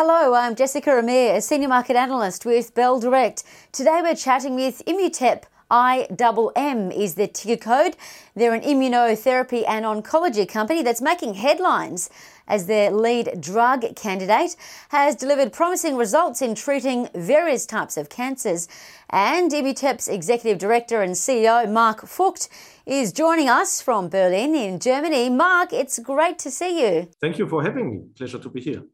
Hello, I'm Jessica Amir, a senior market analyst with Bell Direct. Today we're chatting with Immutep. IMM is the ticker code. They're an immunotherapy and oncology company that's making headlines as their lead drug candidate has delivered promising results in treating various types of cancers. And Immutep's executive director and CEO, Marc Voigt, is joining us from Berlin in Germany. Marc, it's great to see you. Thank you for having me. Pleasure to be here.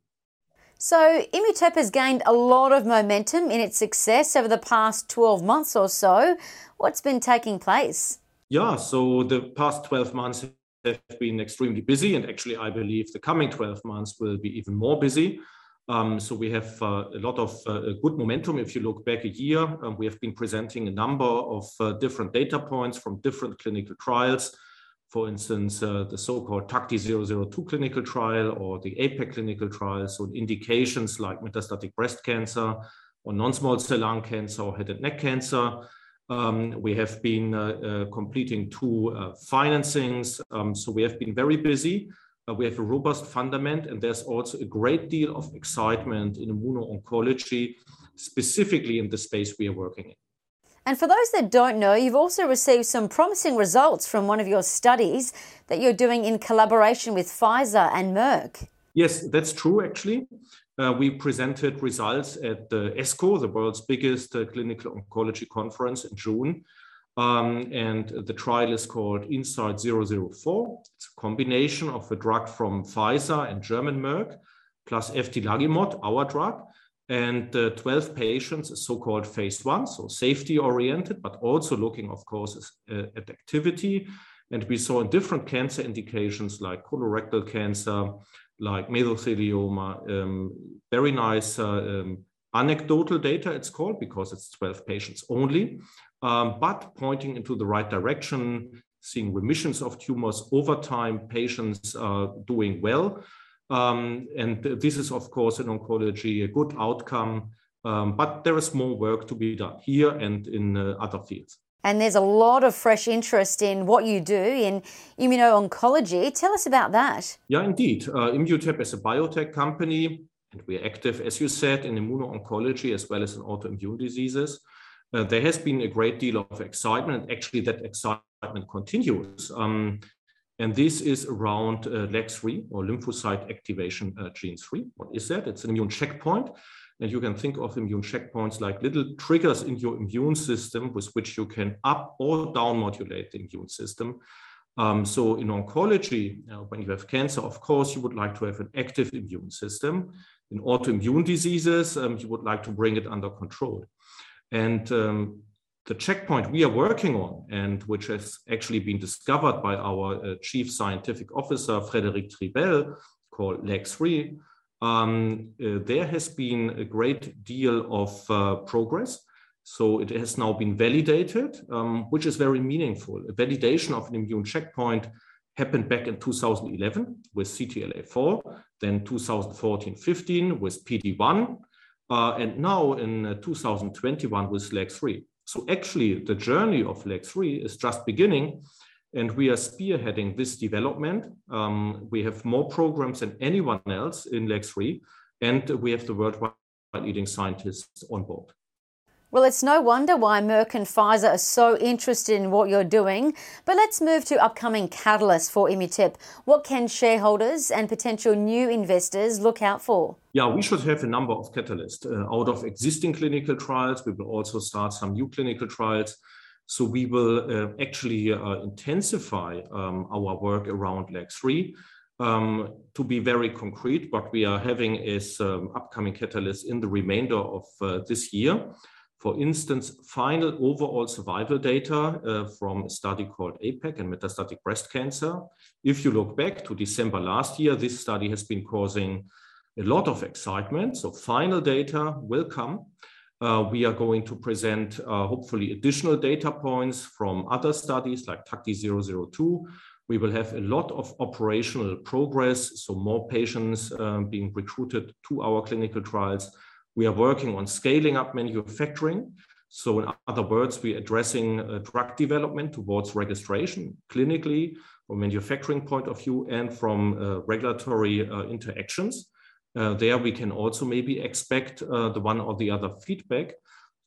So, Immutep has gained a lot of momentum in its success over the past 12 months or so. What's been taking place? Yeah, so the past 12 months have been extremely busy, and actually, I believe the coming 12 months will be even more busy. Um, so we have uh, a lot of uh, good momentum. If you look back a year, um, we have been presenting a number of uh, different data points from different clinical trials for instance, uh, the so-called TACTI-002 clinical trial or the AIPAC clinical trial, so indications like metastatic breast cancer or non-small cell lung cancer or head and neck cancer. Um, we have been uh, uh, completing two uh, financings, um, so we have been very busy. We have a robust fundament, and there's also a great deal of excitement in immuno-oncology, specifically in the space we are working in. And for those that don't know, you've also received some promising results from one of your studies that you're doing in collaboration with Pfizer and Merck. Yes, that's true, actually. Uh, we presented results at the ASCO, the world's biggest uh, clinical oncology conference in June. Um, and the trial is called INSIGHT 004. It's a combination of a drug from Pfizer and German Merck plus eftilagimod, our drug, and uh, 12 patients, so-called phase one, so safety oriented, but also looking, of course, uh, at activity. And we saw in different cancer indications like colorectal cancer, like mesothelioma, um, very nice uh, um, anecdotal data, it's called, because it's 12 patients only, um, but pointing into the right direction, seeing remissions of tumors over time, patients uh, doing well. Um, and this is, of course, in oncology a good outcome, um, but there is more work to be done here and in uh, other fields. And there's a lot of fresh interest in what you do in immuno-oncology. Tell us about that. Yeah, indeed. Uh, Immutep is a biotech company, and we're active, as you said, in immuno-oncology as well as in autoimmune diseases. Uh, there has been a great deal of excitement, and actually that excitement continues. Um, and this is around uh, LAG3 or lymphocyte activation uh, gene 3. What is that? It's an immune checkpoint. And you can think of immune checkpoints like little triggers in your immune system with which you can up or down modulate the immune system. Um, so in oncology, uh, when you have cancer, of course, you would like to have an active immune system. In autoimmune diseases, um, you would like to bring it under control. And um, the checkpoint we are working on, and which has actually been discovered by our uh, chief scientific officer, Frederic Triebel, called LAG3, um, uh, there has been a great deal of uh, progress. So it has now been validated, um, which is very meaningful. A validation of an immune checkpoint happened back in 2011 with CTLA4, then 2014-15 with PD-1, uh, and now in uh, 2021 with LAG3. So actually, the journey of LAG3 is just beginning, and we are spearheading this development. Um, we have more programs than anyone else in LAG3 and we have the worldwide leading scientists on board. Well, it's no wonder why Merck and Pfizer are so interested in what you're doing. But let's move to upcoming catalysts for Immutep. What can shareholders and potential new investors look out for? Yeah, we should have a number of catalysts. Uh, out of existing clinical trials, we will also start some new clinical trials. So we will uh, actually uh, intensify um, our work around LAG3. Um, to be very concrete, what we are having is um, upcoming catalysts in the remainder of uh, this year. For instance, final overall survival data uh, from a study called AIPAC and metastatic breast cancer. If you look back to December last year, this study has been causing a lot of excitement. So final data will come. Uh, we are going to present uh, hopefully additional data points from other studies like TACTI-002. We will have a lot of operational progress, so more patients uh, being recruited to our clinical trials we are working on scaling up manufacturing. So in other words, we're addressing uh, drug development towards registration clinically from manufacturing point of view and from uh, regulatory uh, interactions. Uh, there we can also maybe expect uh, the one or the other feedback.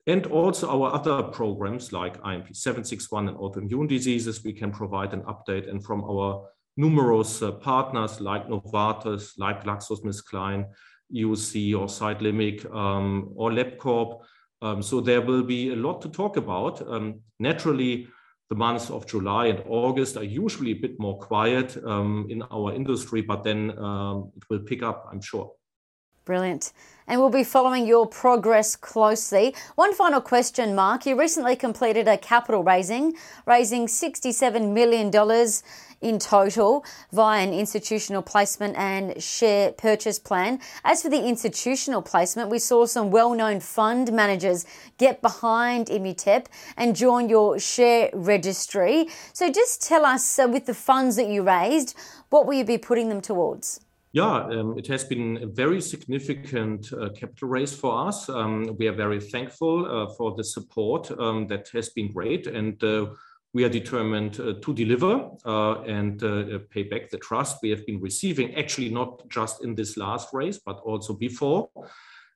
And also our other programs like IMP 761 and autoimmune diseases, we can provide an update. And from our numerous uh, partners like Novartis, like GlaxoSmithKline, EOC or Cytlimic um, or LabCorp. Um, so there will be a lot to talk about. Um, naturally, the months of July and August are usually a bit more quiet um, in our industry, but then um, it will pick up, I'm sure. Brilliant. And we'll be following your progress closely. One final question, Marc. You recently completed a capital raising, raising $67 million in total via an institutional placement and share purchase plan. As for the institutional placement, we saw some well known fund managers get behind Immutep and join your share registry. So just tell us uh, with the funds that you raised, what will you be putting them towards? Yeah, um, it has been a very significant uh, capital raise for us. Um, we are very thankful uh, for the support um, that has been great. And uh, we are determined uh, to deliver uh, and uh, pay back the trust we have been receiving, actually, not just in this last raise, but also before,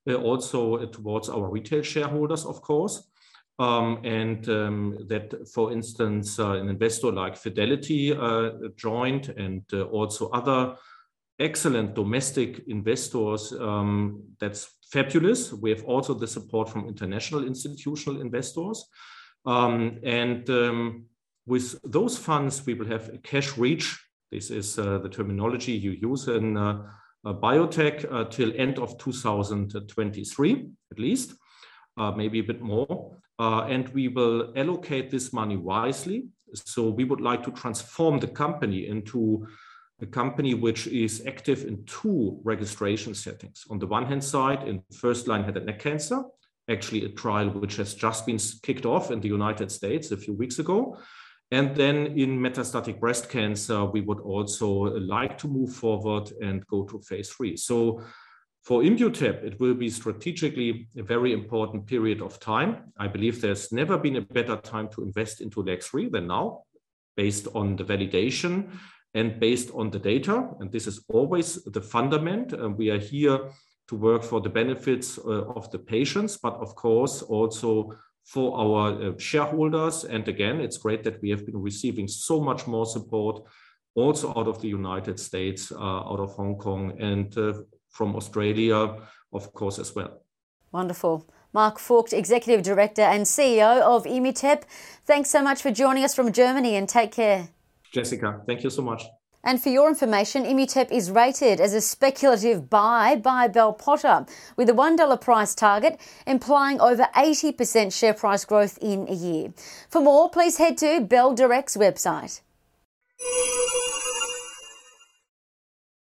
also towards our retail shareholders, of course. Um, and um, that, for instance, uh, an investor like Fidelity uh, joined, and uh, also other excellent domestic investors. Um, that's fabulous. We have also the support from international institutional investors. Um, and um, with those funds, we will have a cash reach. This is uh, the terminology you use in uh, uh, biotech uh, till end of 2023, at least, uh, maybe a bit more. Uh, and we will allocate this money wisely. So we would like to transform the company into a company which is active in two registration settings. On the one hand side, in first line head and neck cancer, actually a trial which has just been kicked off in the United States a few weeks ago. And then in metastatic breast cancer, we would also like to move forward and go to phase three. So for Immutep, it will be strategically a very important period of time. I believe there's never been a better time to invest into LAG-3 than now, based on the validation and based on the data. And this is always the fundament. We are here to work for the benefits uh, of the patients, but of course also for our uh, shareholders. And again, it's great that we have been receiving so much more support also out of the United States, uh, out of Hong Kong, and uh, from Australia, of course, as well. Wonderful. Marc Voigt, Executive Director and CEO of Immutep. Thanks so much for joining us from Germany and take care. Jessica, thank you so much. And for your information, Immutep is rated as a speculative buy by Bell Potter with a $1 price target, implying over 80% share price growth in a year. For more, please head to Bell Direct's website.